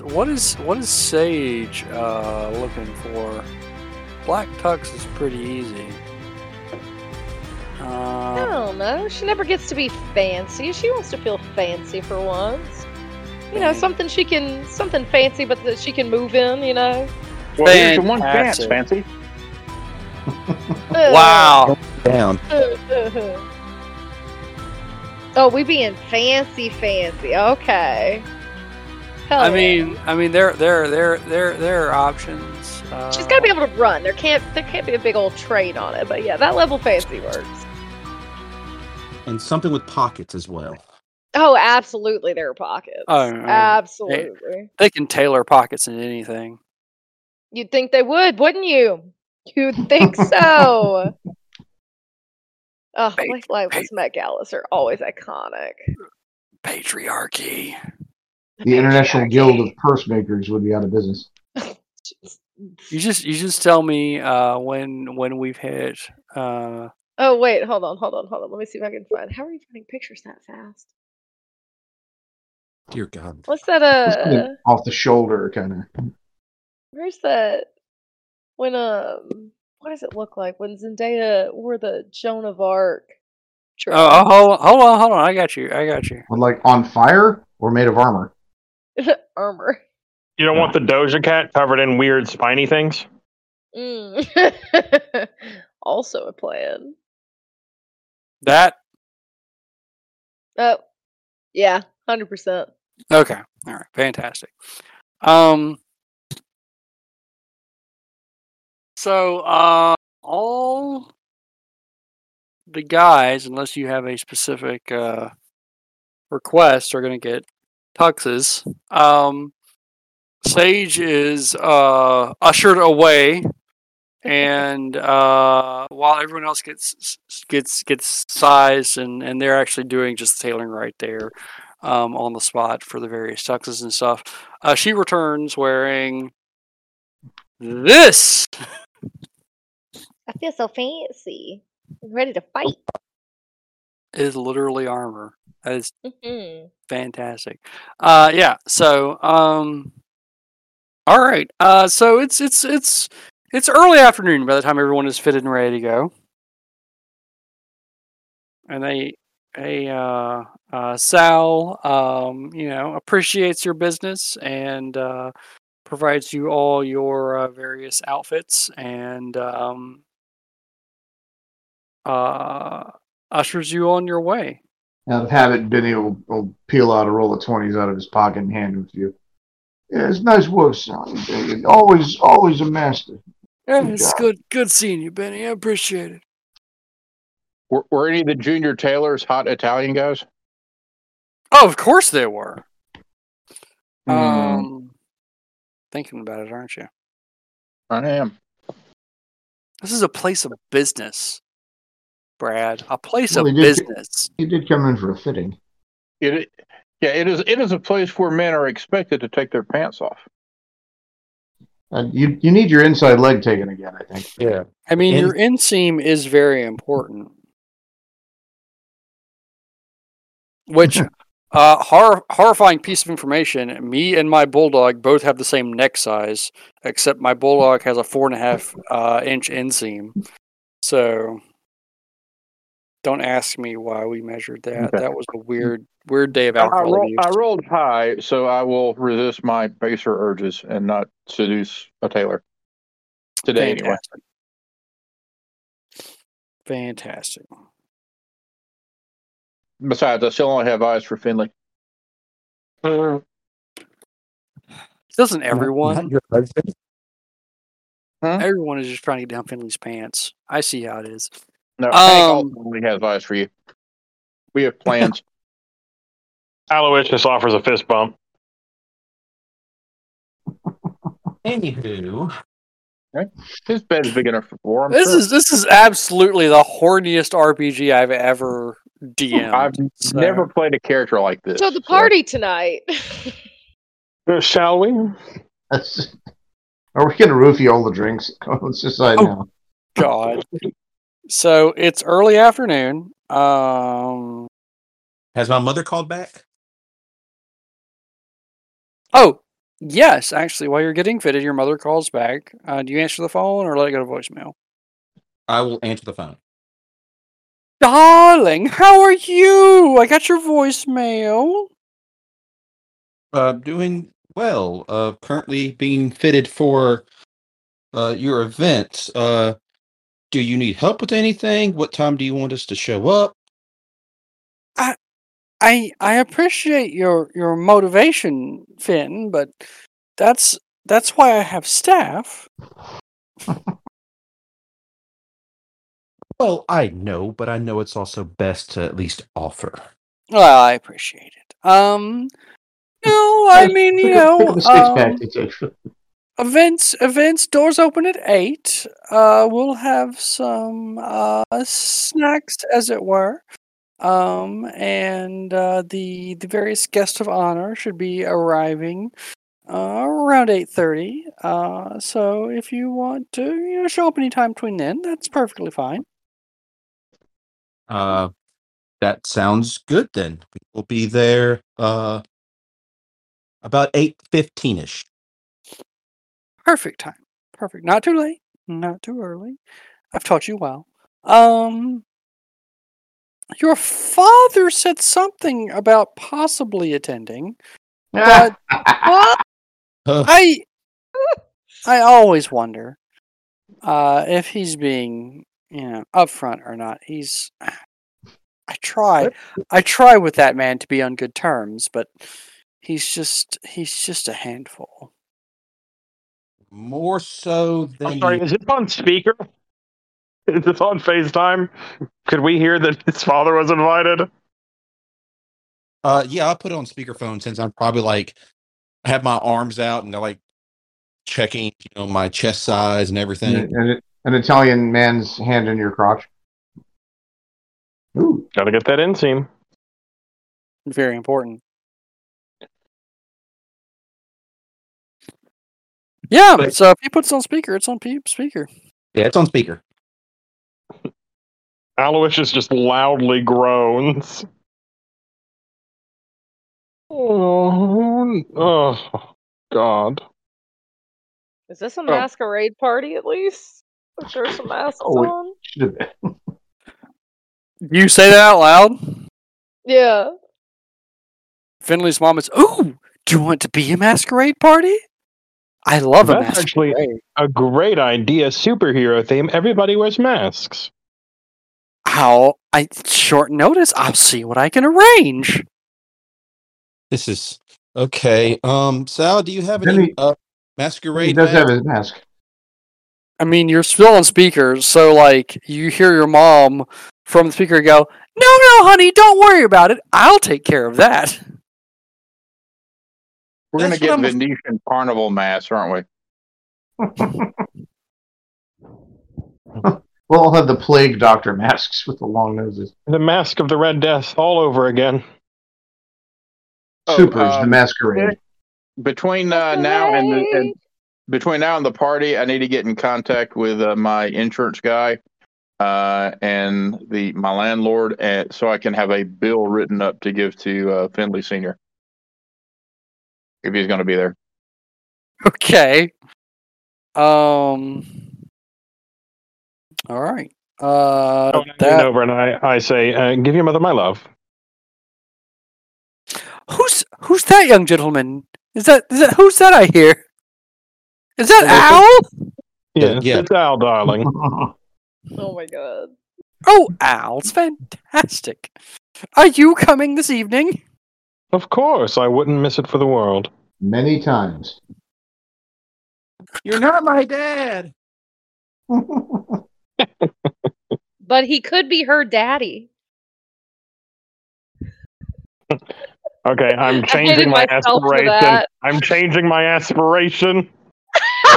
what is what is what is Sage uh, looking for? Black tux is pretty easy. I Uh, don't know. She never gets to be fancy. She wants to feel fancy for once. You know, something she can, something fancy, but that she can move in. You know. Well, here's the one chance, Fancy. wow. Down. oh, we being fancy, fancy. Okay. Hell I yeah. mean, I mean, there, there, there, there, there are options. Uh, she's got to be able to run. There can't, there can't be a big old train on it. But yeah, that level fancy works. And something with pockets as well. Oh, absolutely, there are pockets. Oh, no. absolutely. They can tailor pockets into anything. You'd think they would, wouldn't you? You'd think so. Oh, Hey, Life Life with Met Galas are always iconic. Patriarchy. The International Guild of Purse Makers would be out of business. You just, you just tell me uh, when, when we've hit. Uh, Oh wait, hold on, hold on, hold on. Let me see if I can find. How are you finding pictures that fast? Dear God. What's that? Just Uh, off the shoulder, kind of. where's that? When um, what does it look like when Zendaya wore the Joan of Arc? dress? oh, oh, hold on, hold on, hold on. I got you. I got you. Like on fire or made of armor. armor. You don't want the Doja Cat covered in weird spiny things? Mm. also a plan. That Oh, yeah, hundred percent. okay. All right. Fantastic. Um. So, uh, all the guys, unless you have a specific uh, request, are going to get tuxes. Um, Sage is uh, ushered away, and uh, while everyone else gets gets gets sized, and and they're actually doing just tailoring right there um, on the spot for the various tuxes and stuff. Uh, she returns wearing this. I feel so fancy. I'm ready to fight. Is literally armor. That is Mhm. fantastic. Uh, yeah. So, um, all right. Uh, so it's it's it's it's early afternoon by the time everyone is fitted and ready to go, and they, hey, uh, uh, Sal, um, you know, appreciates your business and uh, provides you all your uh, various outfits and um, uh, ushers you on your way. Out of habit, Benny will, will peel out a roll of 20s out of his pocket and hand them to you. Yeah, it's nice work, son. Always, always a master. Yeah, it's job. good. Good seeing you, Benny. I appreciate it. Were, were any of the junior tailors hot Italian guys? Oh, of course they were. Hmm. Um, thinking about it, aren't you? I am. This is a place of business, Brad. A place Well, of they did- business. He did come in for a fitting. It, yeah, it is. It is a place where men are expected to take their pants off. Uh, you you need your inside leg taken again, I think. Yeah. I mean, And- your inseam is very important. Which, uh, hor- horrifying piece of information. Me and my bulldog both have the same neck size, except my bulldog has a four and a half uh, inch inseam. So, don't ask me why we measured that. Okay. That was a weird, weird day of I, I, alcohol roll, abuse. I rolled high, so I will resist my baser urges and not seduce a tailor today. Anyway, Fantastic. Fantastic. besides, I still only have eyes for Finley. Mm. Doesn't everyone? Not your husband. Everyone is just trying to get down Finley's pants. I see how it is. No, Hank also Um, only has eyes for you. We have plans. Aloysius offers a fist bump. Anywho, His bed is big enough for four. I'm This sure. is this is absolutely the horniest RPG I've ever DM'd. I've so- never played a character like this. So the party tonight. Uh, Shall we? Are we going to roofie all the drinks? Let's decide Oh. now. God. So it's early afternoon. Um. has my mother called back? Oh, Yes, actually, while you're getting fitted, your mother calls back. Uh, do you answer the phone or let it go to voicemail? I will answer the phone. Darling, how are you? I got your voicemail. Uh, doing well. Uh, currently being fitted for uh your event. Uh, do you need help with anything? What time do you want us to show up? I I I appreciate your your motivation, Finn, but that's that's why I have staff. Well, I know, but I know it's also best to at least offer. Well, I appreciate it. Um, no, I mean you Pick up- pick know, up a six pack, um, it's extra. Events events doors open at eight. Uh, we'll have some uh snacks, as it were. Um, and uh, the the various guests of honor should be arriving uh, around eight thirty. Uh, so if you want to, you know, show up anytime between then, that's perfectly fine. Uh, that sounds good then. We'll be there uh about eight fifteen ish. Perfect time. Perfect. Not too late. Not too early. I've taught you well. Um, your father said something about possibly attending. But What? I I always wonder uh, if he's being you know upfront or not. He's I try I try with that man to be on good terms, but he's just he's just a handful. More so than I'm sorry, you- is it on speaker? Is this on FaceTime? Could we hear that his father was invited? Uh, yeah, I'll put it on speakerphone since I'm probably like I have my arms out and they're like checking, you know, my chest size and everything. an, an Italian man's hand in your crotch. Ooh, Gotta get that inseam. Very important. Yeah, But- so uh, if he puts it on speaker, it's on pe- speaker. Yeah, it's on speaker. Aloysius just loudly groans. Oh, oh God. Is this a oh. masquerade party at least? Is there some masks Oh, on? should have been. Do you say that out loud? Yeah. Finley's mom is, Ooh, do you want to be a masquerade party? I love a That's actually- masquerade. A great idea, superhero theme. Everybody wears masks. How I short notice, I'll see what I can arrange. This is okay. Um, Sal, do you have any he- uh, masquerade? He masquerade? does have masks? his mask. I mean, you're still on speakers, so like you hear your mom from the speaker go, "No, no, honey, don't worry about it. I'll take care of that." We're going to get what I'm- Venetian carnival mass, aren't we? We'll all have the plague doctor masks with the long noses. The mask of the Red Death all over again. Oh, Supers, the um, masquerade. Between uh, now and, the, and between now and the party, I need to get in contact with uh, my insurance guy uh, and the my landlord, and so I can have a bill written up to give to uh, Finley Senior if he's going to be there. Okay. Um. All right. Uh, Oh, I lean that over and I, I say, uh, "Give your mother my love." who's who's that young gentleman? Is that is that who's that I hear? Is that Well, Al? Yes, yeah. it's Al, darling. Oh my god. Oh, Al's fantastic. Are you coming this evening? Of course, I wouldn't miss it for the world. Many times. You're not my dad. But he could be her daddy. Okay, I'm changing my aspiration. I'm changing my aspiration.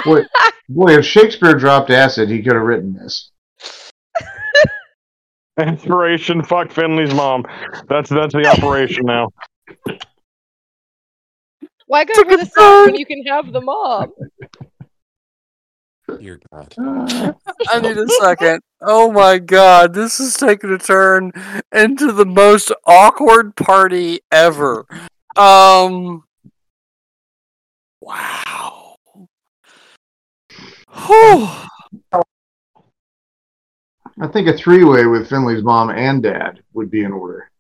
boy, boy, if Shakespeare dropped acid, he could have written this. Aspiration. Fuck Finley's mom. That's that's the operation now. Why go Took for the son when you can have the mom? Dear God. I need a second. Oh my god, this is taking a turn into the most awkward party ever. Um Wow. Whew. I think a three way with Finley's mom and dad would be in order.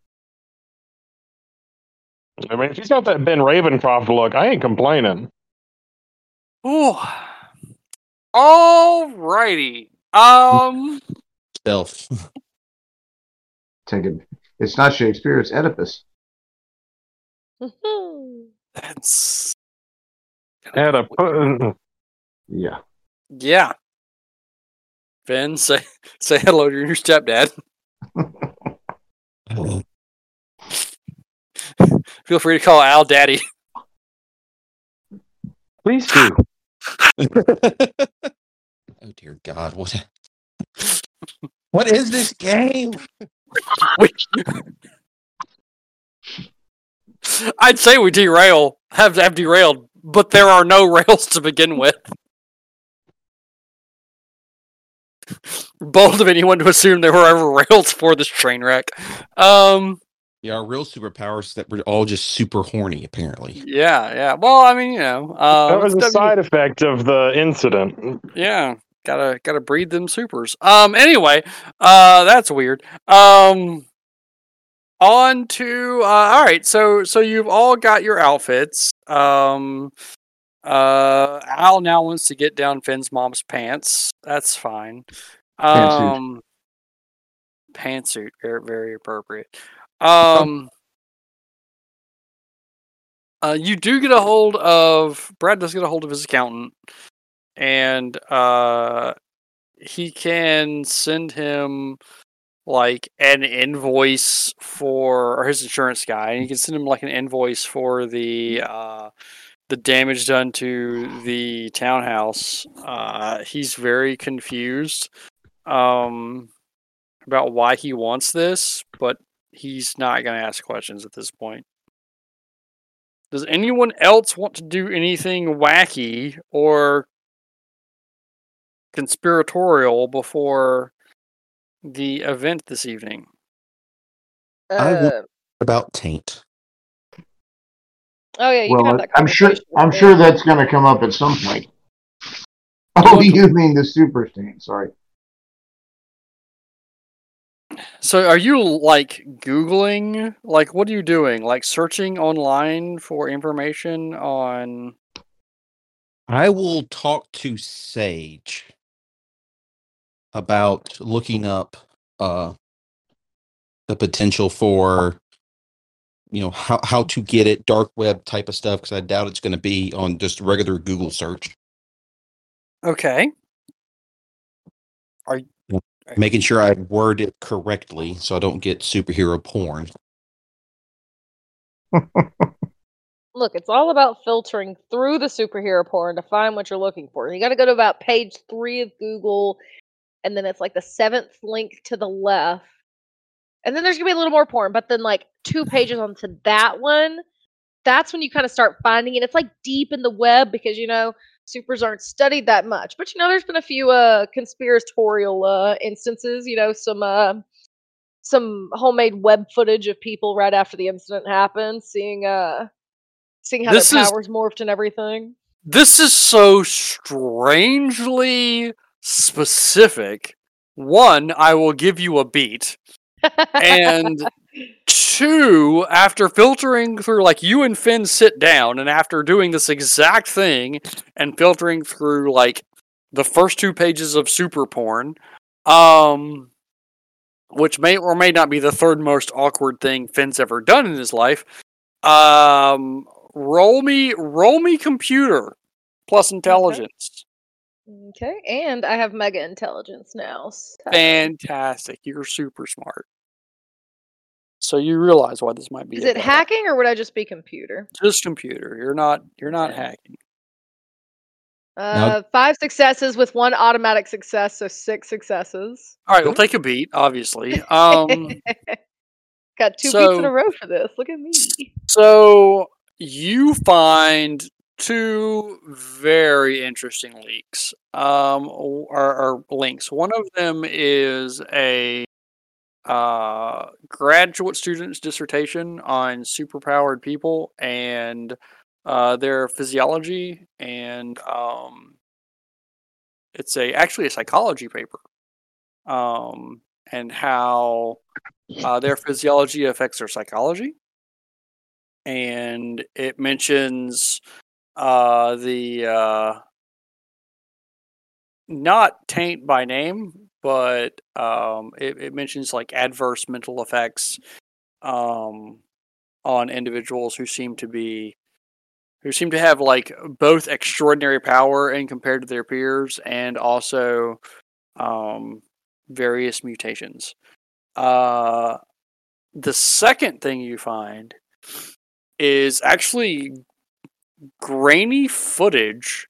I mean, if he's got that Ben Ravencroft look, I ain't complaining. Ooh. All righty. Um. Stealth. Take it. It's not Shakespeare, it's Oedipus. That's Had a pu- Yeah. yeah. Ben, say say hello to your stepdad. Feel free to call Al Daddy. please do. oh dear God! What? What is this game? I'd say we derail, have have derailed, but there are no rails to begin with. Bold of anyone to assume there were ever rails for this train wreck. Um, Yeah, our real superpowers is that we're all just super horny, apparently. yeah, yeah. Well, I mean, you know, uh, that was a side effect of the incident. Yeah, gotta gotta breed them supers. Um. Anyway, uh, that's weird. Um. On to uh. All right. So so you've all got your outfits. Um. Uh. Al now wants to get down Finn's mom's pants. That's fine. Pantsuit. Um. Pantsuit. Very very appropriate. Um. Uh, you do get a hold of Brad does get a hold of his accountant and uh he can send him like an invoice for or his insurance guy and he can send him like an invoice for the uh the damage done to the townhouse uh he's very confused um about why he wants this but he's not going to ask questions at this point does anyone else want to do anything wacky or conspiratorial before the event this evening. I want- Uh, About taint. oh yeah, you can Well, have that I'm sure. I'm sure that's going to come up at some point. Oh, you mean the super stain? Sorry. So are you like googling like what are you doing? Like searching online for information on I will talk to Sage about looking up uh the potential for you know how how to get it dark web type of stuff because I doubt it's going to be on just regular Google search. Okay. Are Making sure I word it correctly so I don't get superhero porn. Look, it's all about filtering through the superhero porn to find what you're looking for. You got to go to about page three of Google, and then it's like the seventh link to the left. And then there's gonna be a little more porn, but then like two pages onto that one, that's when you kind of start finding it. It's like deep in the web because you know supers aren't studied that much. But you know, there's been a few uh conspiratorial uh instances. You know, some uh some homemade web footage of people right after the incident happened, seeing uh seeing how This their is- powers morphed and everything. this is so strangely specific. One, I will give you a beat. and two, after filtering through, like you and Finn sit down, and after doing this exact thing and filtering through like the first two pages of super porn, um, which may or may not be the third most awkward thing Finn's ever done in his life. Um, roll me, roll me computer plus intelligence. okay, and I have mega intelligence now. so- Fantastic! You're super smart. So you realize why this might be. Is it hacking or would I just be computer? Just computer. You're not. You're not Okay. hacking. Uh, five successes with one automatic success, so six successes. All right, we'll take a beat. Obviously. Um. Got two beats in a row for this. Look at me. so you find two very interesting leaks. Um, or, or links. One of them is a uh, graduate student's dissertation on superpowered people and uh, their physiology, and um, it's a actually a psychology paper, um, and how uh, their physiology affects their psychology, and it mentions uh, the uh, not taint by name, but um, it, it mentions like adverse mental effects um, on individuals who seem to be who seem to have like both extraordinary power and compared to their peers and also um, various mutations. Uh, the second thing you find is actually grainy footage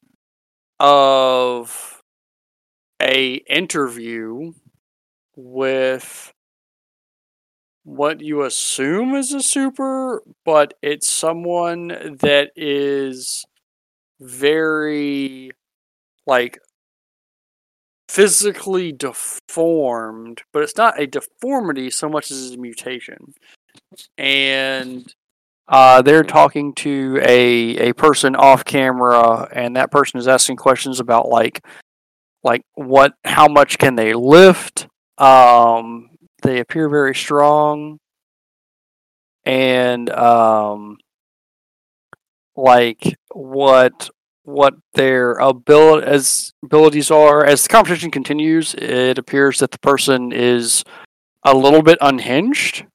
of a interview with what you assume is a super, but it's someone that is very like physically deformed, but it's not a deformity so much as a mutation. And uh, they're talking to a a person off camera, and that person is asking questions about like like what how much can they lift? Um they appear very strong. And um like what what their ability as abilities are as the competition continues it appears that the person is a little bit unhinged.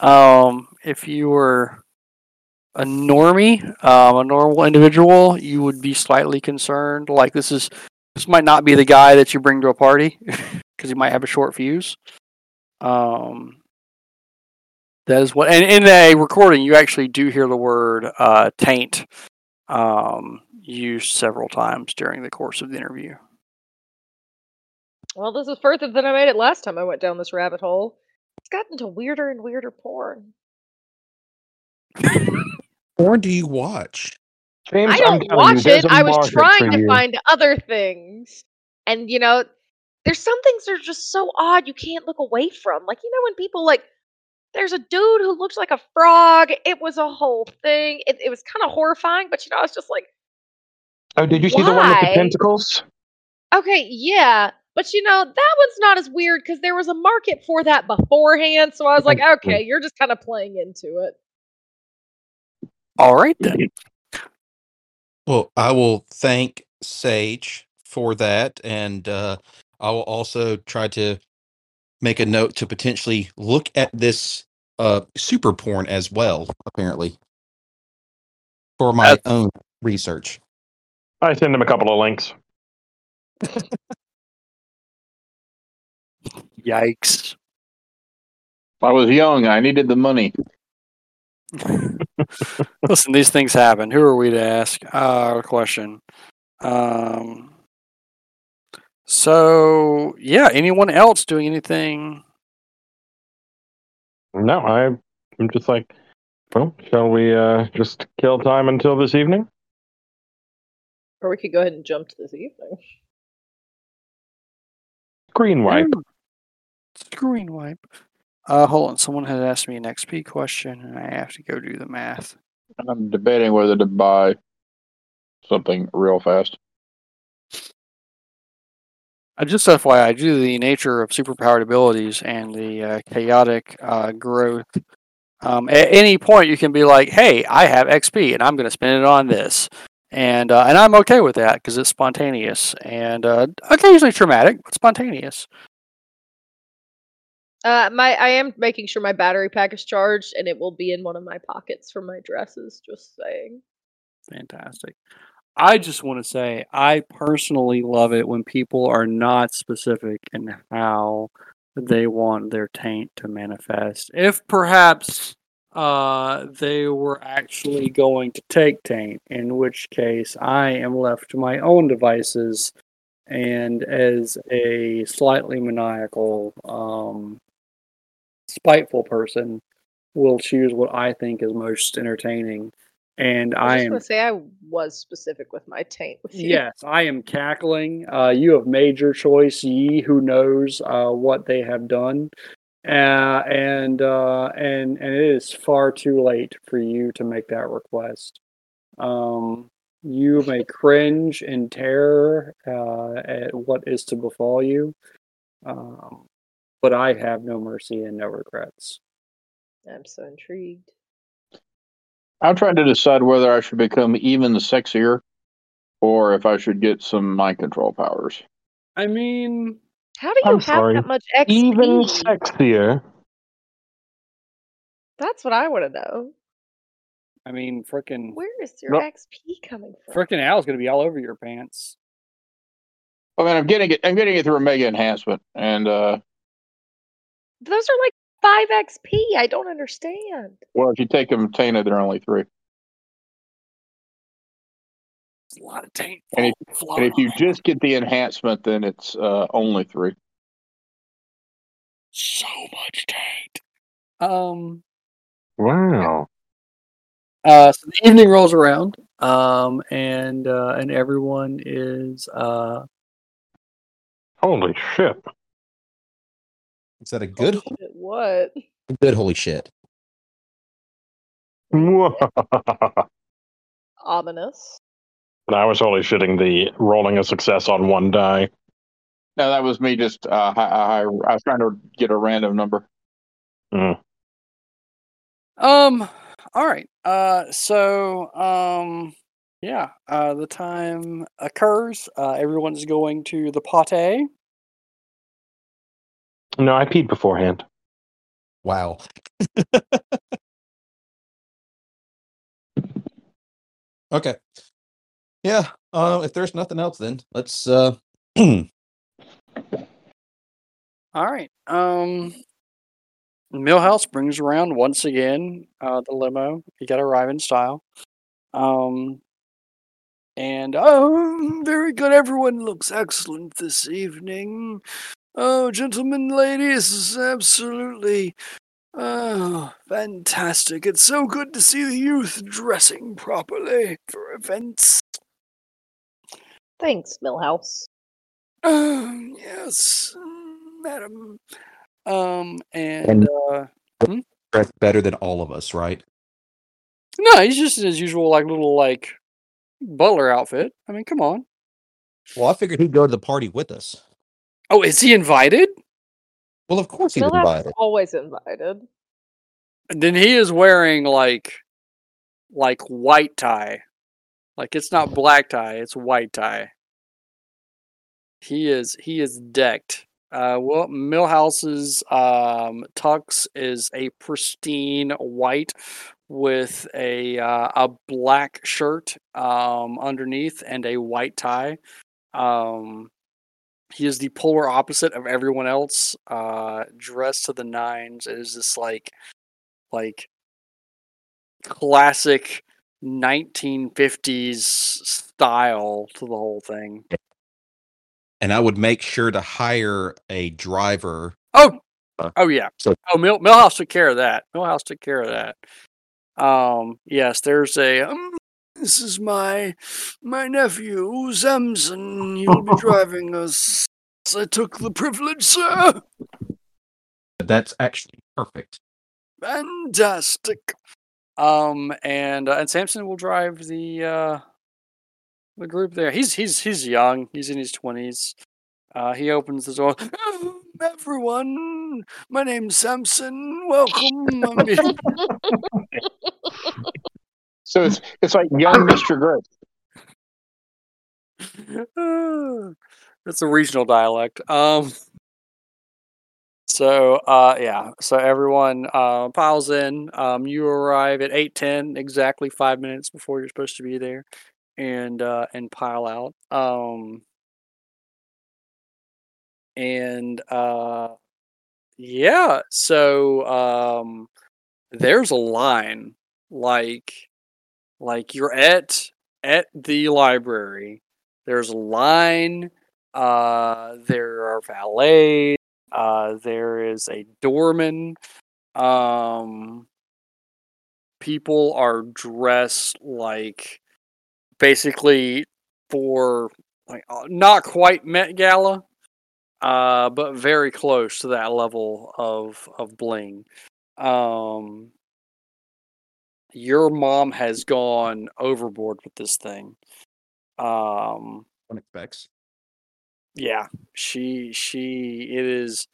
Um if you were a normie um a normal individual you would be slightly concerned. Like this is this might not be the guy that you bring to a party because he might have a short fuse um, that is what, and in a recording, you actually do hear the word uh, taint um, used several times during the course of the interview. Well, this is further than I made it last time I went down this rabbit hole. It's gotten to weirder and weirder porn. porn do you watch? James, I don't telling you, watch it. I was trying to you. find other things. And you know, there's some things that are just so odd you can't look away from. Like, you know, when people like there's a dude who looks like a frog. It was a whole thing. It, it was kind of horrifying, but you know, I was just like, Oh, did you see the one with the Why? tentacles? okay, yeah. But you know, that one's not as weird because there was a market for that beforehand. So I was like, okay, you're just kind of playing into it. All right then. Well, I will thank Sage for that, and uh, I will also try to make a note to potentially look at this uh, super porn as well. Apparently, for my That's- own research. I send him a couple of links. Yikes. I was young, I needed the money. Listen, these things happen. Who are we to ask uh, a question? Um, so, yeah, anyone else doing anything? No, I, I'm just like, well, shall we uh, just kill time until this evening? Or we could go ahead and jump to this evening. Green wipe. Hmm. Screen wipe. Uh, hold on. Someone has asked me an XP question, and I have to go do the math. I'm debating whether to buy something real fast. Uh, just FYI, due to the nature of superpowered abilities and the uh, chaotic uh, growth, um, at any point you can be like, "Hey, I have XP, and I'm going to spend it on this," and uh, and I'm okay with that because it's spontaneous and uh, occasionally traumatic, but spontaneous. Uh, my I am making sure my battery pack is charged, and it will be in one of my pockets for my dresses. Just saying. Fantastic. I just want to say I personally love it when people are not specific in how they want their taint to manifest. If perhaps uh, they were actually going to take taint, in which case I am left to my own devices and as a slightly maniacal, um, spiteful person will choose what I think is most entertaining. And I I am. say I was specific with my taint with you. Yes, I am cackling. Uh, you have made your choice. Ye who knows uh, what they have done, uh, and uh, and and it is far too late for you to make that request. Um, you may cringe in terror uh, at what is to befall you, um, but I have no mercy and no regrets. I'm so intrigued. I'm trying to decide whether I should become even sexier or if I should get some mind control powers. I mean, How do you I'm have sorry. that much XP? Even sexier. That's what I want to know. I mean, frickin' Where is your Nope. XP coming from? frickin' Al's gonna be all over your pants. I mean, I'm getting it. I'm getting it through a mega enhancement, and uh, Those are like five XP. I don't understand. well, if you take them tainted, they're only three. It's a lot of taint. And if- And if you just get the enhancement, then it's uh, only three. so much taint. Um. Wow. Uh, so the evening rolls around, um, and uh, and everyone is uh, Holy shit. Is that a good, Holy shit, What? good holy shit? and Ominous. I was only shitting the rolling a success on one die. No, that was me. Just uh, I, I, I was trying to get a random number. Um. All right. Uh. So. Um. Yeah. Uh. The time occurs. Uh. Everyone's going to the pate. No, I peed beforehand. Wow. okay. Yeah. Uh, if there's nothing else, then let's. Uh, All right. Um. Millhouse brings around once again uh, the limo. You got to arrive in style. Um. And oh, very good. Everyone looks excellent this evening. Oh, gentlemen, ladies, this is absolutely oh, fantastic. It's so good to see the youth dressing properly for events. Thanks, Millhouse. Oh, yes, madam. Um, and, And- uh, dressed better than all of us, right? no, he's just in his usual like little like butler outfit. I mean, come on. Well, I figured he'd go to the party with us. Oh, is he invited? Well, of course he was invited. always invited. Then he is wearing like like white tie. Like it's not black tie, it's white tie. He is he is decked. Uh well Millhouse's um tux is a pristine white with a uh, a black shirt um underneath and a white tie. Um he is the polar opposite of everyone else. Uh dressed to the nines. It is this like like classic 1950s style to the whole thing. And I would make sure to hire a driver. Oh, Uh, oh yeah. so- oh, Mill, Millhouse took care of that. Millhouse took care of that. Um, yes, there's a. Um, this is my my nephew Samson. He'll be driving us. I took the privilege, sir. That's actually perfect. Fantastic. Um, and uh, and Samson will drive the uh the group there. He's he's he's young. He's in his twenties. Uh, he opens the door. "Oh, Everyone, my name's Samson. Welcome. I'm here." So it's it's like young Mister Gray. That's a regional dialect. Um. So, uh, yeah. So everyone uh, piles in. Um, you arrive at eight ten, exactly five minutes before you're supposed to be there, and uh, and pile out. Um, and uh, yeah. So um, there's a line like like you're at at the library. There's a line. Uh, there are valets. Uh, there is a doorman. Um, people are dressed like basically for like uh, not quite Met Gala, uh, but very close to that level of of bling. Um, your mom has gone overboard with this thing. Um, One expects. yeah, she she it is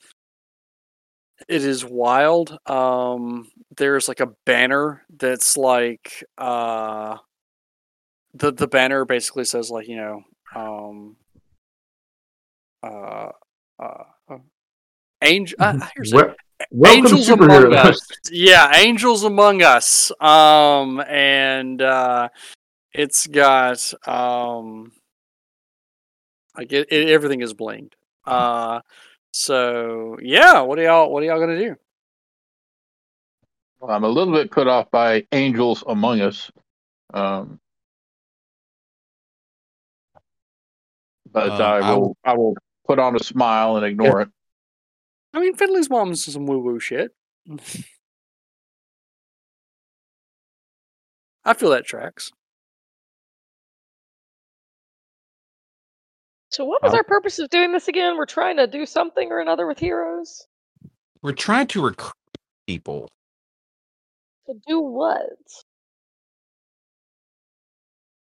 it is wild. Um, there's like a banner that's like uh, the the banner basically says like you know um, uh, uh, uh angel. Uh, here's it. Wel- welcome Angels Among. Us. Yeah, Angels Among Us. Um, and uh, it's got um, like it, it, everything is blinged. Uh, so yeah, what are y'all? What are y'all gonna do? I'm a little bit put off by Angels Among Us. Um, but Um, I I will will- I will put on a smile and ignore it. I mean, Finley's mom's some woo woo shit. I feel that tracks. So, what was Well- our purpose of doing this again? We're trying to do something or another with heroes. We're trying to recruit people. To do what?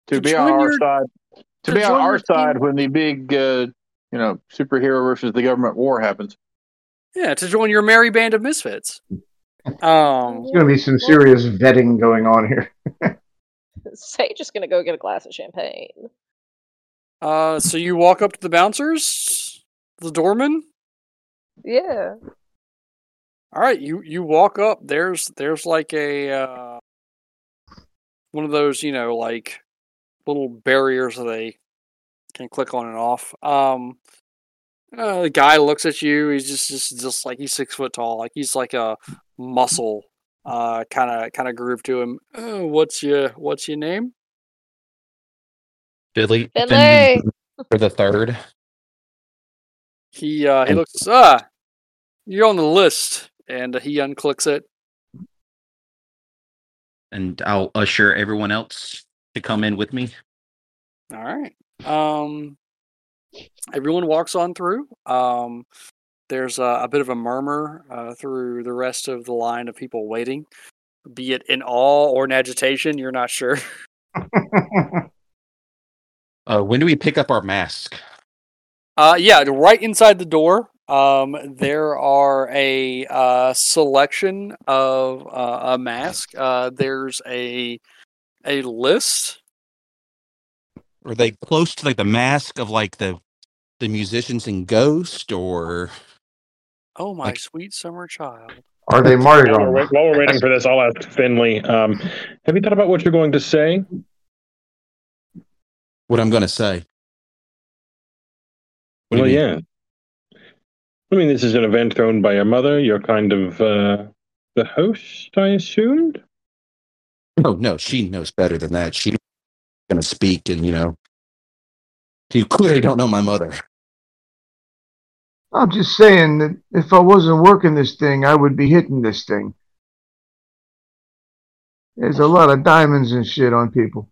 To To be on our your- side, to, to be on our your team. side when the big uh, you know superhero versus the government war happens. Yeah, to join your merry band of misfits. Um, There's going to be some serious vetting going on here. Sage is gonna go get a glass of champagne. uh, so you walk up to the bouncers, the doorman. Yeah. All right, you you walk up. There's there's like a uh, one of those you know like little barriers that they can click on and off. Um, uh, the guy looks at you. He's just just just like he's six foot tall. Like he's like a muscle uh kind of kind of groove to him. Uh, what's your what's your name? Finley, Finley! for the third. He uh he looks ah you're on the list and he unclicks it. and I'll usher everyone else to come in with me. All right. Um, everyone walks on through. Um, there's a, a bit of a murmur uh, through the rest of the line of people waiting, be it in awe or in agitation. You're not sure. Uh, when do we pick up our mask? Uh, yeah, right inside the door. Um, there are a uh, selection of uh, a mask. Uh, there's a a list. Are they close to like the mask of like the the musicians in Ghost, or Oh my Like- sweet summer child. Are they Mardi While we're, Gras? wait- while we're waiting for this, I'll ask Finley. Um, have you thought about what you're going to say? what I'm going to say? What well, yeah. I mean, this is an event thrown by your mother. You're kind of uh, the host, I assumed. Oh no, she knows better than that. She's going to speak, and you know, you clearly don't know my mother. I'm just saying that if I wasn't working this thing, I would be hitting this thing. There's a lot of diamonds and shit on people.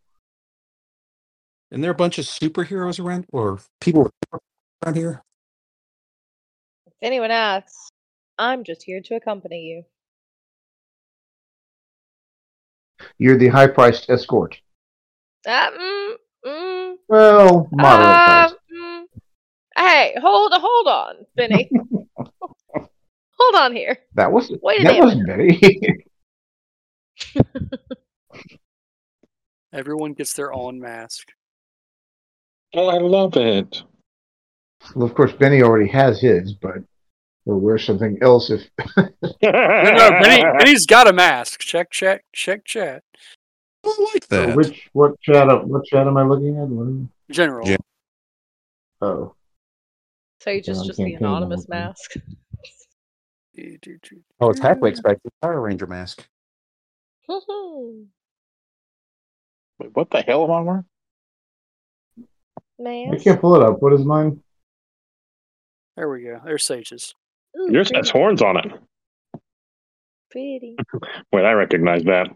And there are a bunch of superheroes around, or people around here. If anyone asks, I'm just here to accompany you. You're the high priced escort. Uh, mm, mm, Well, moderate uh, price. Hey, hold hold on, Benny. hold on here. That wasn't wait a that minute. wasn't Betty. Everyone gets their own mask. Oh, I love it. well, of course, Benny already has his, but we'll wear something else if No, no, Benny, Benny's got a mask. Check, check, check, chat. I like that. which what chat what chat am I looking at? General. Yeah. Oh, So you just just the anonymous mask. oh, it's halfway expected. Power Ranger mask. Wait, what the hell am I wearing? I can't pull it up. What is mine? There we go. There's Sage's. Ooh, Yours has horns on it. pretty. Wait, I recognize that.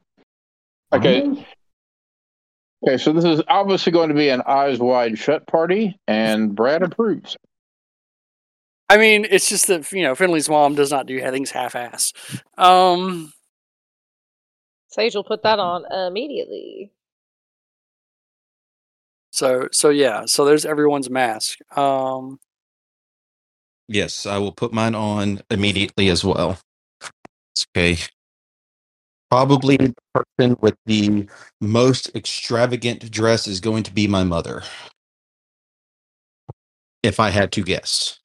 Okay, Mine? okay. So this is obviously going to be an eyes wide shut party, and Brad approves. I mean, it's just that you know Finley's mom does not do things half-ass. Um, Sage will put that on immediately. So so yeah, so there's everyone's mask. Um Yes, I will put mine on immediately as well. Okay. Probably the person with the most extravagant dress is going to be my mother. If I had to guess.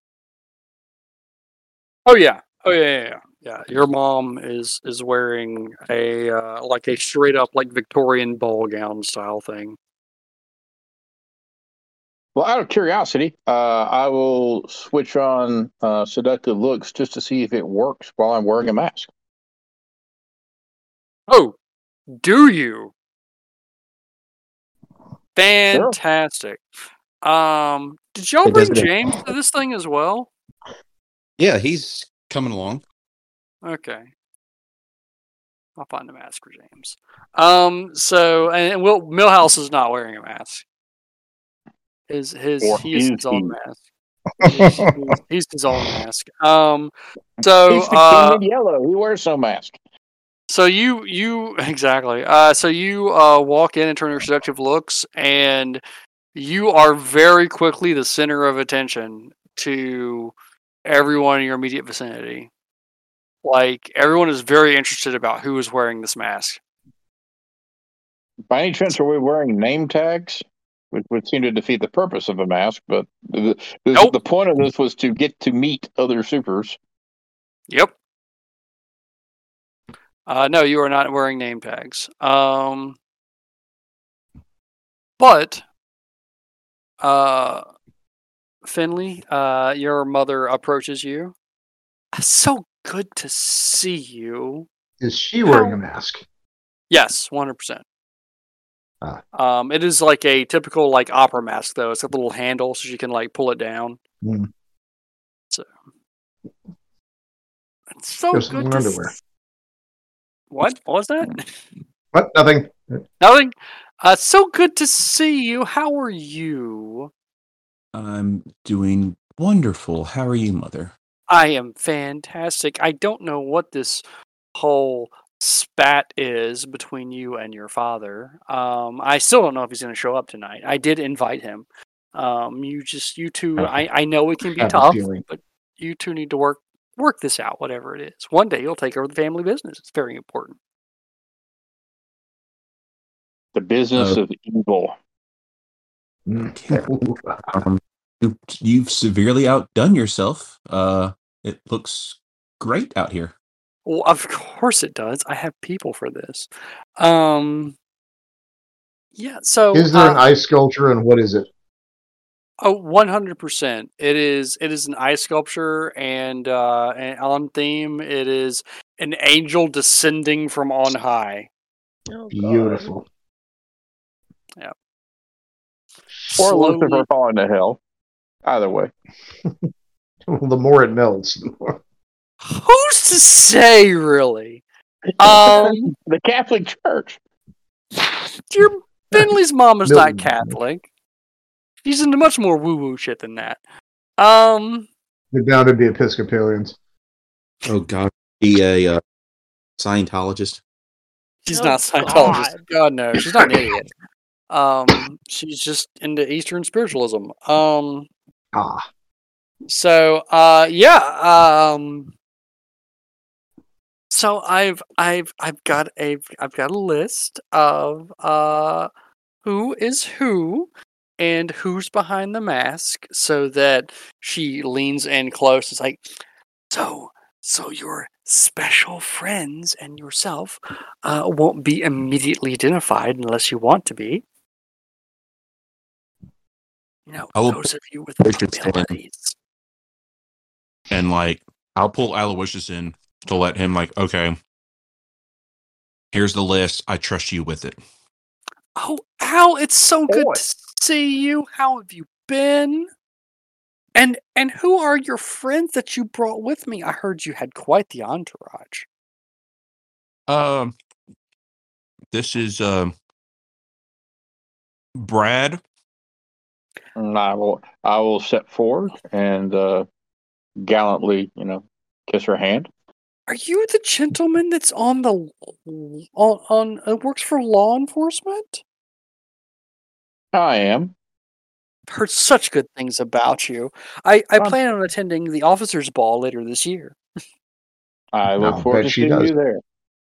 Oh yeah. Oh yeah, yeah, yeah. Yeah, your mom is is wearing a uh, like a straight up like Victorian ball gown style thing. Well, out of curiosity, uh, I will switch on uh, seductive looks just to see if it works while I'm wearing a mask. Oh, do you? Fantastic. Um, did y'all It bring James to this thing as well? Yeah, he's coming along. Okay. I'll find a mask for James. Um, so and Will Millhouse is not wearing a mask. His his Or he is is his own mask. He's, he's- he's his own mask. Um, so He's the uh, king of yellow. He wears no mask. So you you exactly. Uh, so you uh, walk in and turn your seductive looks, and you are very quickly the center of attention to everyone in your immediate vicinity. Like everyone is very interested about who is wearing this mask. By any chance, are we wearing name tags? Which would seem to defeat the purpose of a mask, but the, the, Nope. the point of this was to get to meet other supers. Yep. Uh, no, you are not wearing name tags. Um, but, uh, Finley, uh, your mother approaches you. So good to see you. Is she wearing a mask? Yes, one hundred percent. Ah. Um, it is like a typical like opera mask though. It's a little handle so she can like pull it down. Hmm. So it's so Just good to underwear. s- What? What was that? What? Nothing. Nothing. Uh, so good to see you. How are you? I'm doing wonderful. How are you, Mother? I am fantastic. I don't know what this whole spat is between you and your father. Um, I still don't know if he's going to show up tonight. I did invite him. Um, you just, you two, I, I know it can be tough, but you two need to work work this out, whatever it is. One day you'll take over the family business. It's very important. The business Uh, of evil. Um, you, you've severely outdone yourself. Uh, it looks great out here. Well, of course it does. I have people for this. Um, yeah. So Is there an uh, ice sculpture and what is it? Oh, Oh, one hundred percent. It is. It is an ice sculpture, and uh, and on theme, it is an angel descending from on high. Oh, God. Beautiful. Or Slowly- Lucifer falling to hell. Either way. Well, the more it melts, the more. Who's to say, really? Um, The Catholic Church. your Finley's mom is not Catholic. She's into much more woo woo shit than that. Um, They're down to be Episcopalians. Oh God, be a uh, Scientologist. she's Oh, not Scientologist. God. God no, she's not an idiot. Um, she's just into Eastern spiritualism. Um, Ah, So uh yeah, um so I've I've I've got a I've got a list of uh who is who and who's behind the mask so that she leans in close. It's like so so your special friends and yourself uh won't be immediately identified unless you want to be. You know, I will those of you with push it abilities. And like, I'll pull Aloysius in to let him like, okay, here's the list. I trust you with it. Oh, Al, it's so good Boy. to see you. How have you been? And and who are your friends that you brought with me? I heard you had quite the entourage. Um, this is um Brad. And I will I will step forward and uh, gallantly, you know, kiss her hand. Are you the gentleman that's on the on on uh, works for law enforcement? I am. Heard such good things about you. I I Um, plan on attending the officers' ball later this year. I look I'll forward to seeing does. you there.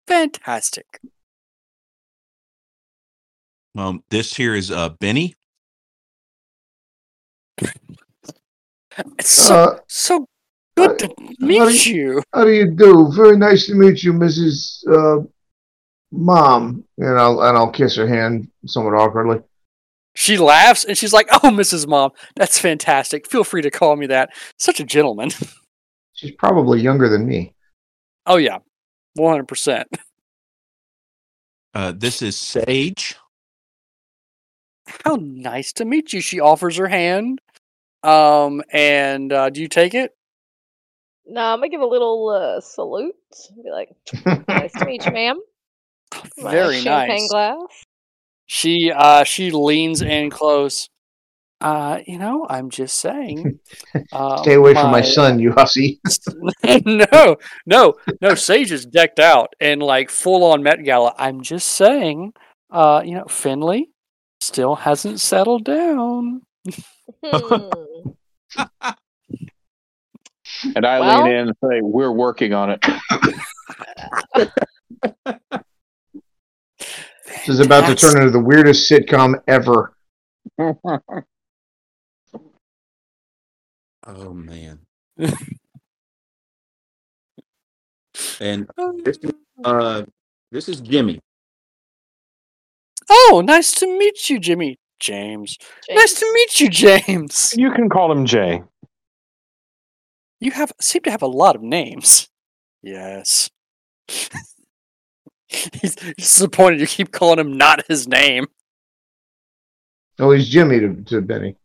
Fantastic. Um, this here is uh Benny. It's so Uh, so good uh, to how meet do you. how do you do? Very nice to meet you, Mrs. Uh, Mom. And I'll and I'll kiss her hand somewhat awkwardly. She laughs and she's like, "Oh, Mrs. Mom, that's fantastic. Feel free to call me that. Such a gentleman." She's probably younger than me. oh yeah, one hundred percent. Uh, this is Sage. How nice to meet you. She offers her hand. Um, and uh, do you take it? No, I'm gonna give a little uh, salute. Be like, nice to meet you, ma'am. My Very champagne nice. glass. She uh she leans in close. Uh, you know, I'm just saying. Uh, Stay away from my son, you hussy. no, no, no. Sage is decked out and like full on Met Gala. I'm just saying. Uh, you know, Finley still hasn't settled down. And I Well- lean in and say, "We're working on it." This is about to turn into the weirdest sitcom ever. Oh man. and this uh, this is Jimmy. Oh, nice to meet you, Jimmy. James. Nice to meet you, James. You can call him Jay. You have seem to have a lot of names. Yes. he's, he's disappointed you keep calling him not his name. Oh, he's Jimmy to, to Benny.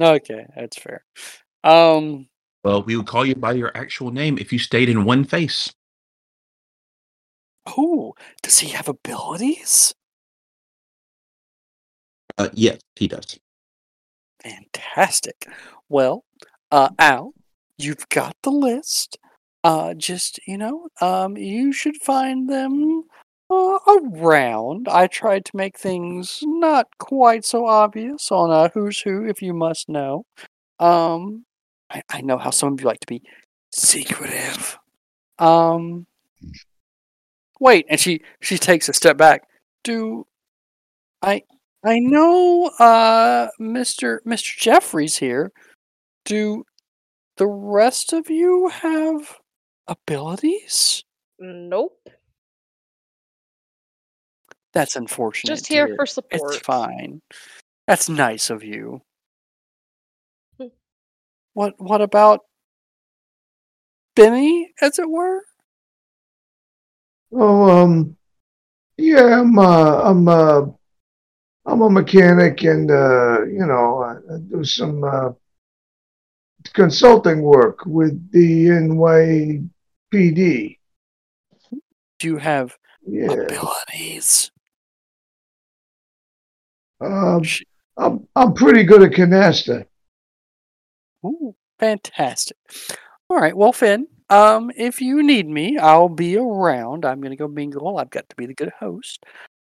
Okay, that's fair. Um, Well, we would call you by your actual name if you stayed in one face. oh, does he have abilities? Uh, yes, he does. Fantastic. Well, uh, Al, you've got the list. Uh, just you know, um, you should find them uh, around. I tried to make things not quite so obvious on uh, who's who, if you must know. Um, I, I know how some of you like to be secretive. Um, wait, and she she takes a step back. Do I I know uh Mr. Mr. Jeffries here. Do the rest of you have abilities? Nope. That's unfortunate. Just here dear. for support. It's fine. That's nice of you. Hmm. What what about Benny, as it were? Oh, um, yeah, I'm, uh, I'm, uh, I'm a mechanic, and uh, you know, I, I do some uh, consulting work with the NYPD. Do you have Yeah, abilities? um, I'm, I'm pretty good at canasta. Ooh, fantastic. All right, well, Finn, um, if you need me, I'll be around. I'm gonna go mingle. I've got to be the good host.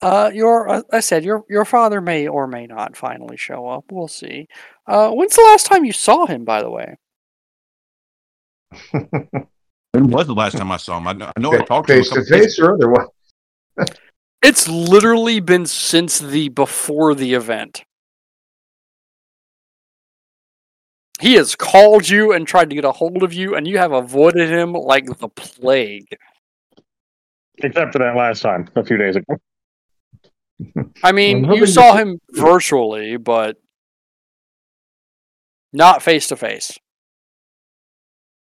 Uh, your, uh, I said your your father may or may not finally show up. We'll see. Uh, when's the last time you saw him, by the way? When was the last time I saw him? I know I, know I talked to him. a Face to couple days face or otherwise. It's literally been since the before the event. He has called you and tried to get a hold of you, and you have avoided him like the plague. Except for that last time, a few days ago. I mean, you saw see- him virtually, but not face to face.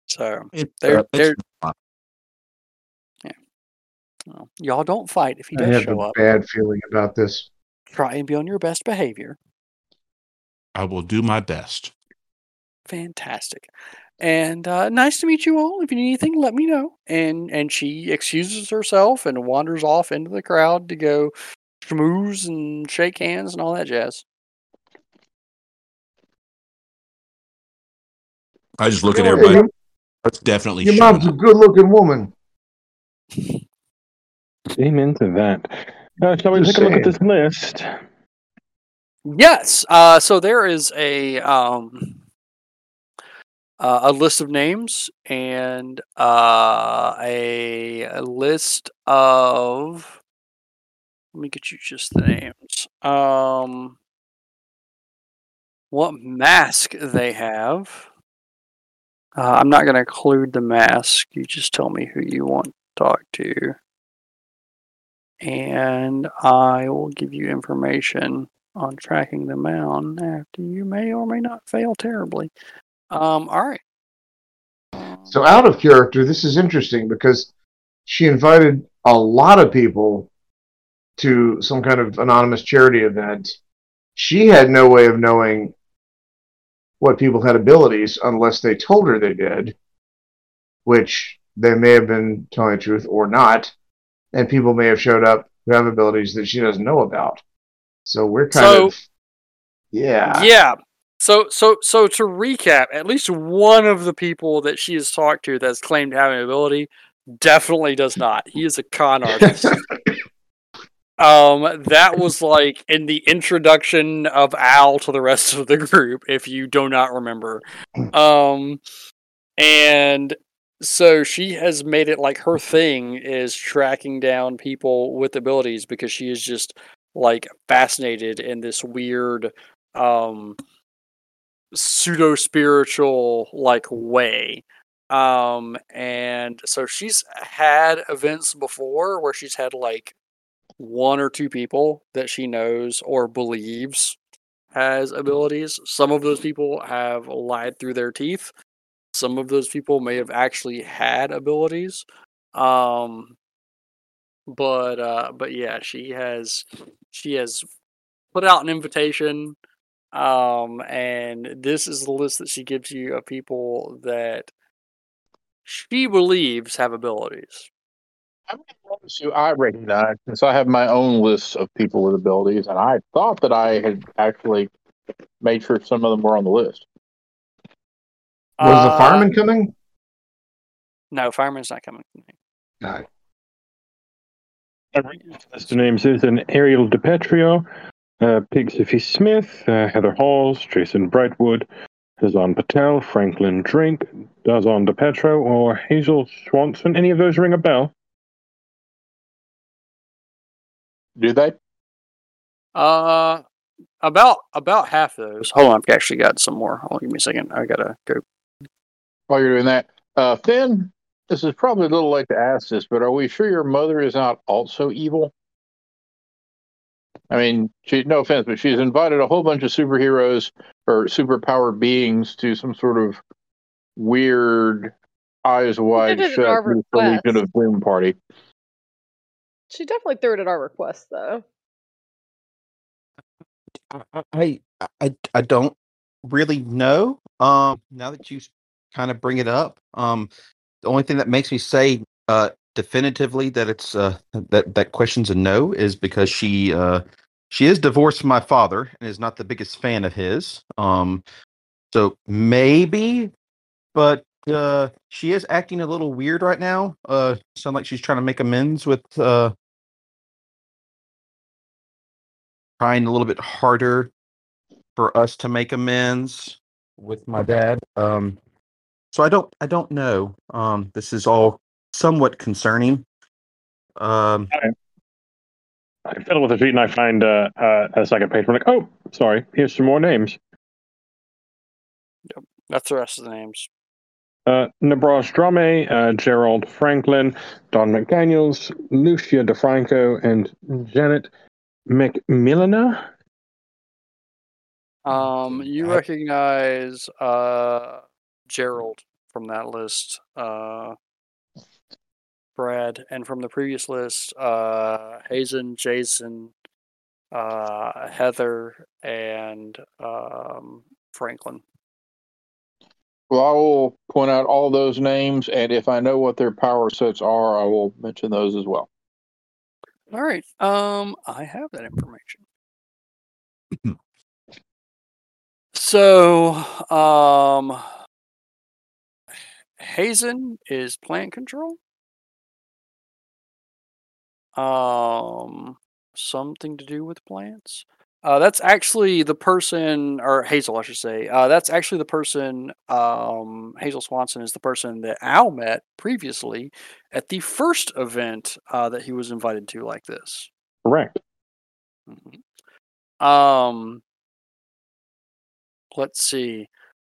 So It's, There- uh, it's there- fine. well, y'all don't fight if he I does have show a up. bad feeling about this. Try and be on your best behavior. I will do my best. Fantastic. And uh, nice to meet you all. If you need anything, let me know. And and she excuses herself and wanders off into the crowd to go schmooze and shake hands and all that jazz. I just look at everybody. your, That's definitely your showing mom's a good looking woman. Amen to that. Uh, shall we Just take a look at this list? Yes. Uh, so there is a um, uh, a list of names and uh, a, a list of. Let me get you just the names. Um, what mask they have. Uh, I'm not going to include the mask. You just tell me who you want to talk to. And I will give you information on tracking them down after you may or may not fail terribly. Um, all right. So out of character, this is interesting because she invited a lot of people to some kind of anonymous charity event. She had no way of knowing what people had abilities unless they told her they did, which they may have been telling the truth or not, and people may have showed up who have abilities that she doesn't know about. So we're kind So- of yeah. Yeah. So so so to recap, at least one of the people that she has talked to that's claimed to have an ability definitely does not. He is a con artist. Um, that was like in the introduction of Al to the rest of the group, if you do not remember. Um, and so she has made it like her thing is tracking down people with abilities because she is just like fascinated in this weird, um, pseudo spiritual like way. Um, and so she's had events before where she's had like one or two people that she knows or believes has abilities. Some of those people have lied through their teeth. Some of those people may have actually had abilities. Um but uh but yeah, she has she has put out an invitation um and this is the list that she gives you of people that she believes have abilities. How many ones do I recognize? Since I have my own list of people with abilities, and I thought that I had actually made sure some of them were on the list. Was the Uh, fireman coming? No, fireman's not coming. No. List of names is an Ariel DiPetrio, uh, Pig Sophie Smith, uh, Heather Halls, Jason Brightwood, Hazen Patel, Franklin Drink, Dazon DiPetro, or Hazel Swanson. Any of those ring a bell? Do they? Uh, about about half of those. Hold on, I've actually got some more. Hold on, give me a second. I gotta go. While you're doing that, uh, Finn, this is probably a little late to ask this, but are we sure your mother is not also evil? I mean, she, no offense, but she's invited a whole bunch of superheroes or superpowered beings to some sort of weird, eyes wide it at shut Legion of Doom party. She definitely threw it at our request, though. I, I I don't really know. Um, now that you kind of bring it up, um, the only thing that makes me say uh definitively that it's uh that that question's a no is because she uh she is divorced from my father and is not the biggest fan of his. Um, so maybe, but uh she is acting a little weird right now. Uh, sound like she's trying to make amends with uh trying a little bit harder for us to make amends with my dad. Um, so I don't, I don't know. Um, this is all somewhat concerning. Um, I fiddle with the sheet and I find uh, uh, a second page. We're like, oh, sorry, here's some more names. Yep, That's the rest of the names. Uh, Nabras Drame, uh, Gerald Franklin, Don McDaniels, Lucia DeFranco, and Janet McMilliner. Um, you I- recognize uh Gerald from that list. Uh, Brad, and from the previous list, uh, Hazen, Jason, uh, Heather, and um, Franklin. Well, I will point out all those names, and if I know what their power sets are, I will mention those as well. All right. Um, I have that information. so, um, Hazen is plant control. Um, something to do with plants. Uh, that's actually the person, or Hazel, I should say. Uh, that's actually the person. Um, Hazel Swanson is the person that Al met previously at the first event uh, that he was invited to, like this. Correct. Mhm. Um, let's see.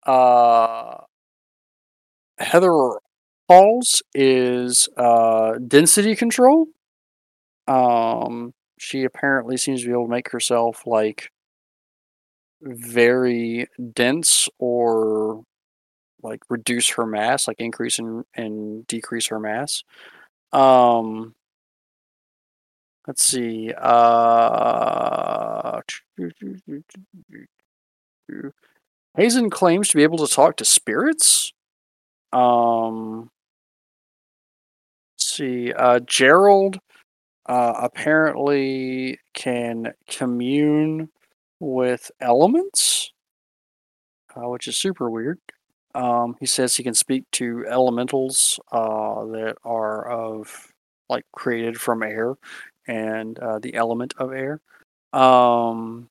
Uh, Heather Halls is uh, density control. Um, she apparently seems to be able to make herself like very dense or like reduce her mass, like increase and and decrease her mass. Um, let's see. Uh, Hazen claims to be able to talk to spirits. Um, let's see. Uh, Gerald uh, apparently can commune with elements, uh, which is super weird. Um, he says he can speak to elementals uh, that are of like created from air and uh, the element of air. Um,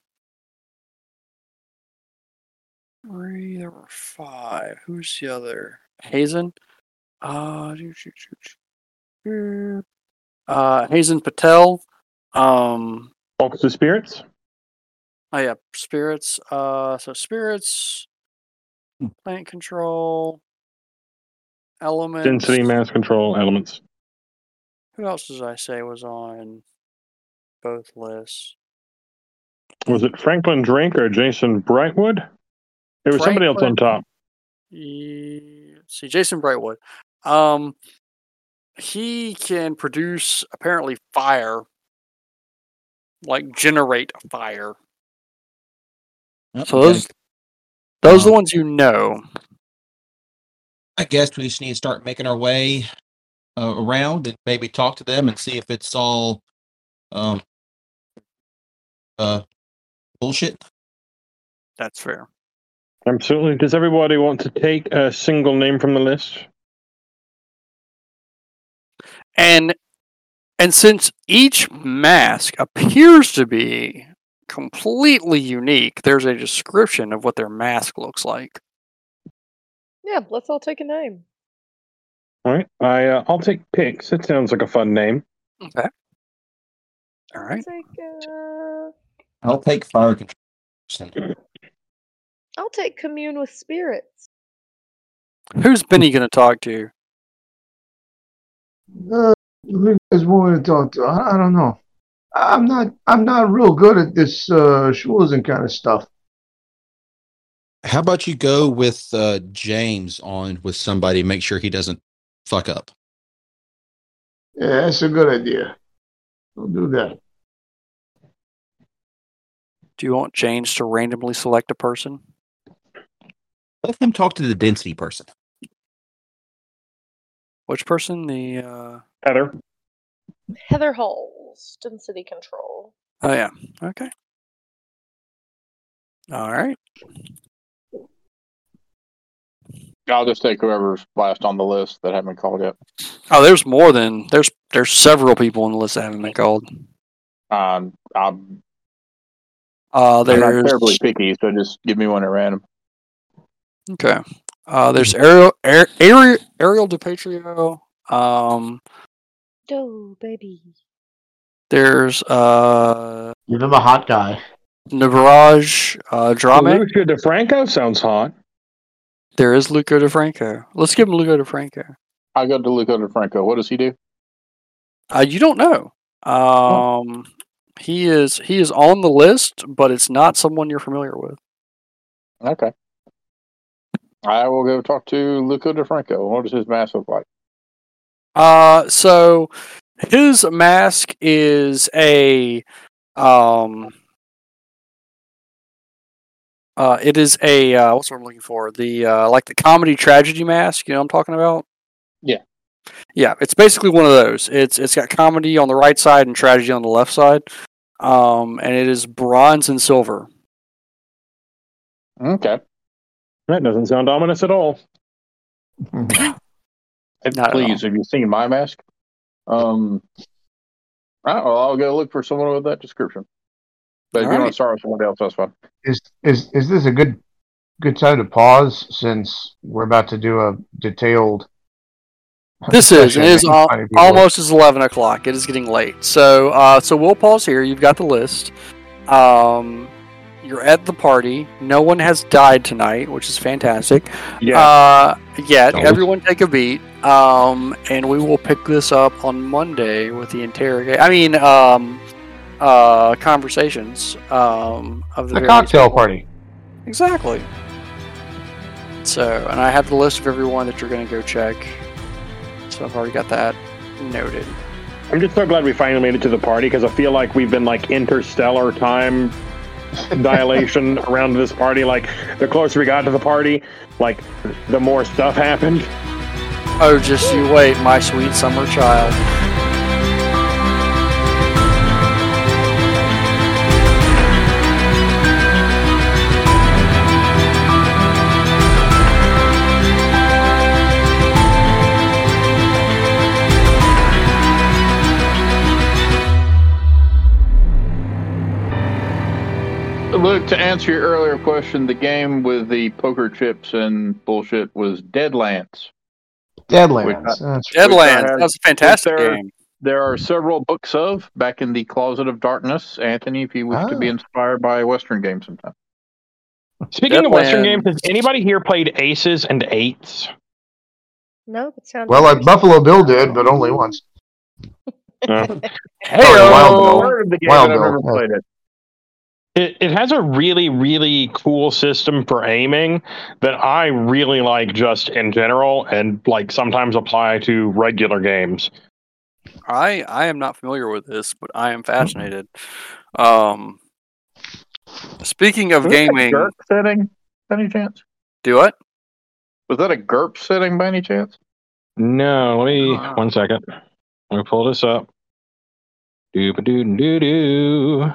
three, there were five. Who's the other? Hazen. Uh, uh, Hazen Patel. Um, Talks to spirits. Oh yeah, spirits. Uh, so spirits, plant control, elements. Density, mass control, elements. Who else did I say was on both lists? Was it Franklin Drake or Jason Brightwood? There was somebody else on top. Ye- Let's see, Jason Brightwood. Um, he can produce apparently fire, like generate fire. Well, So we gotta- those those are the um, ones you know. I guess we just need to start making our way uh, around and maybe talk to them and see if it's all um, uh, bullshit. That's fair. Absolutely. Does everybody want to take a single name from the list? And and since each mask appears to be completely unique, there's a description of what their mask looks like. Yeah, let's all take a name. All right. I uh, I'll take Pix. It sounds like a fun name. Okay. All right. Take, uh, I'll take fire control. I'll take commune with spirits. Who's Benny going to talk to? Uh, who you guys want to talk to? I, I don't know. I'm not. I'm not real good at this uh, schmoozing kind of stuff. How about you go with uh, James on with somebody, make sure he doesn't fuck up. Yeah, that's a good idea. We'll do that. Do you want James to randomly select a person? Let him talk to the density person. Which person? The uh Heather. Heather Halls, density control. Oh yeah. Okay. All right. I'll just take whoever's last on the list that haven't been called yet. Oh, there's more than there's there's several people on the list that haven't been called. Um, I'm, Uh I'm not terribly picky, so just give me one at random. Okay. Uh there's Ariel Ar- Ariel Ariel DePatrio. Um Oh, baby. there's uh Give him a hot guy. Navaraj uh Drame. Luca DeFranco sounds hot. There is Luca DeFranco. Let's give him Luca DeFranco. I go to Luco DeFranco. What does he do? Uh you don't know. Um he is he is on the list, but it's not someone you're familiar with. Okay. I will go talk to Luca DeFranco. What does his mask look like? Uh, so his mask is a um. Uh, it is a uh, what's what I'm looking for? The uh, like the comedy tragedy mask. You know what I'm talking about? Yeah. Yeah, it's basically one of those. It's it's got comedy on the right side and tragedy on the left side. Um, and it is bronze and silver. Okay. That doesn't sound ominous at all. And Not please, have you seen my mask? Um, All right, well, I'll go look for someone with that description. But if you right. want to start with somebody else, that's fine. Is is is this a good good time to pause since we're about to do a detailed? This is session it is and al- almost as eleven o'clock. It is getting late. So uh, so we'll pause here. You've got the list. Um, you're at the party. No one has died tonight, which is fantastic. Yeah. Uh, yet Don't. everyone take a beat. Um, and we will pick this up on Monday with the interrogate. I mean, um, uh, conversations. Um, of the, the cocktail people. party. Exactly. So, and I have the list of everyone that you're going to go check. So I've already got that noted. I'm just so glad we finally made it to the party because I feel like we've been like interstellar time dilation around this party. Like the closer we got to the party, like the more stuff happened. Oh, just you wait, my sweet summer child. Luke, to answer your earlier question, the game with the poker chips and bullshit was Deadlands. Deadlands. Which That's Deadlands. have- That was a fantastic there- game. There are several books of back in the Closet of Darkness. Anthony, if you wish to be Ah. inspired by a Western game sometime. Speaking of Western games, has anybody here played Aces and Eights? No, it sounds well, like Buffalo Bill did, but only once. Hey, Wild Bill. the game, Wild but I've Bill, never yeah. played it. It, it has a really, really cool system for aiming that I really like just in general and like sometimes apply to regular games. I I am not familiar with this, but I am fascinated. Um, speaking of Was that a gaming, GURPS setting, by any chance? do it. Was that a GURPS setting by any chance? No, let me Ah. one second. Let me pull this up. Doo doo doo doo.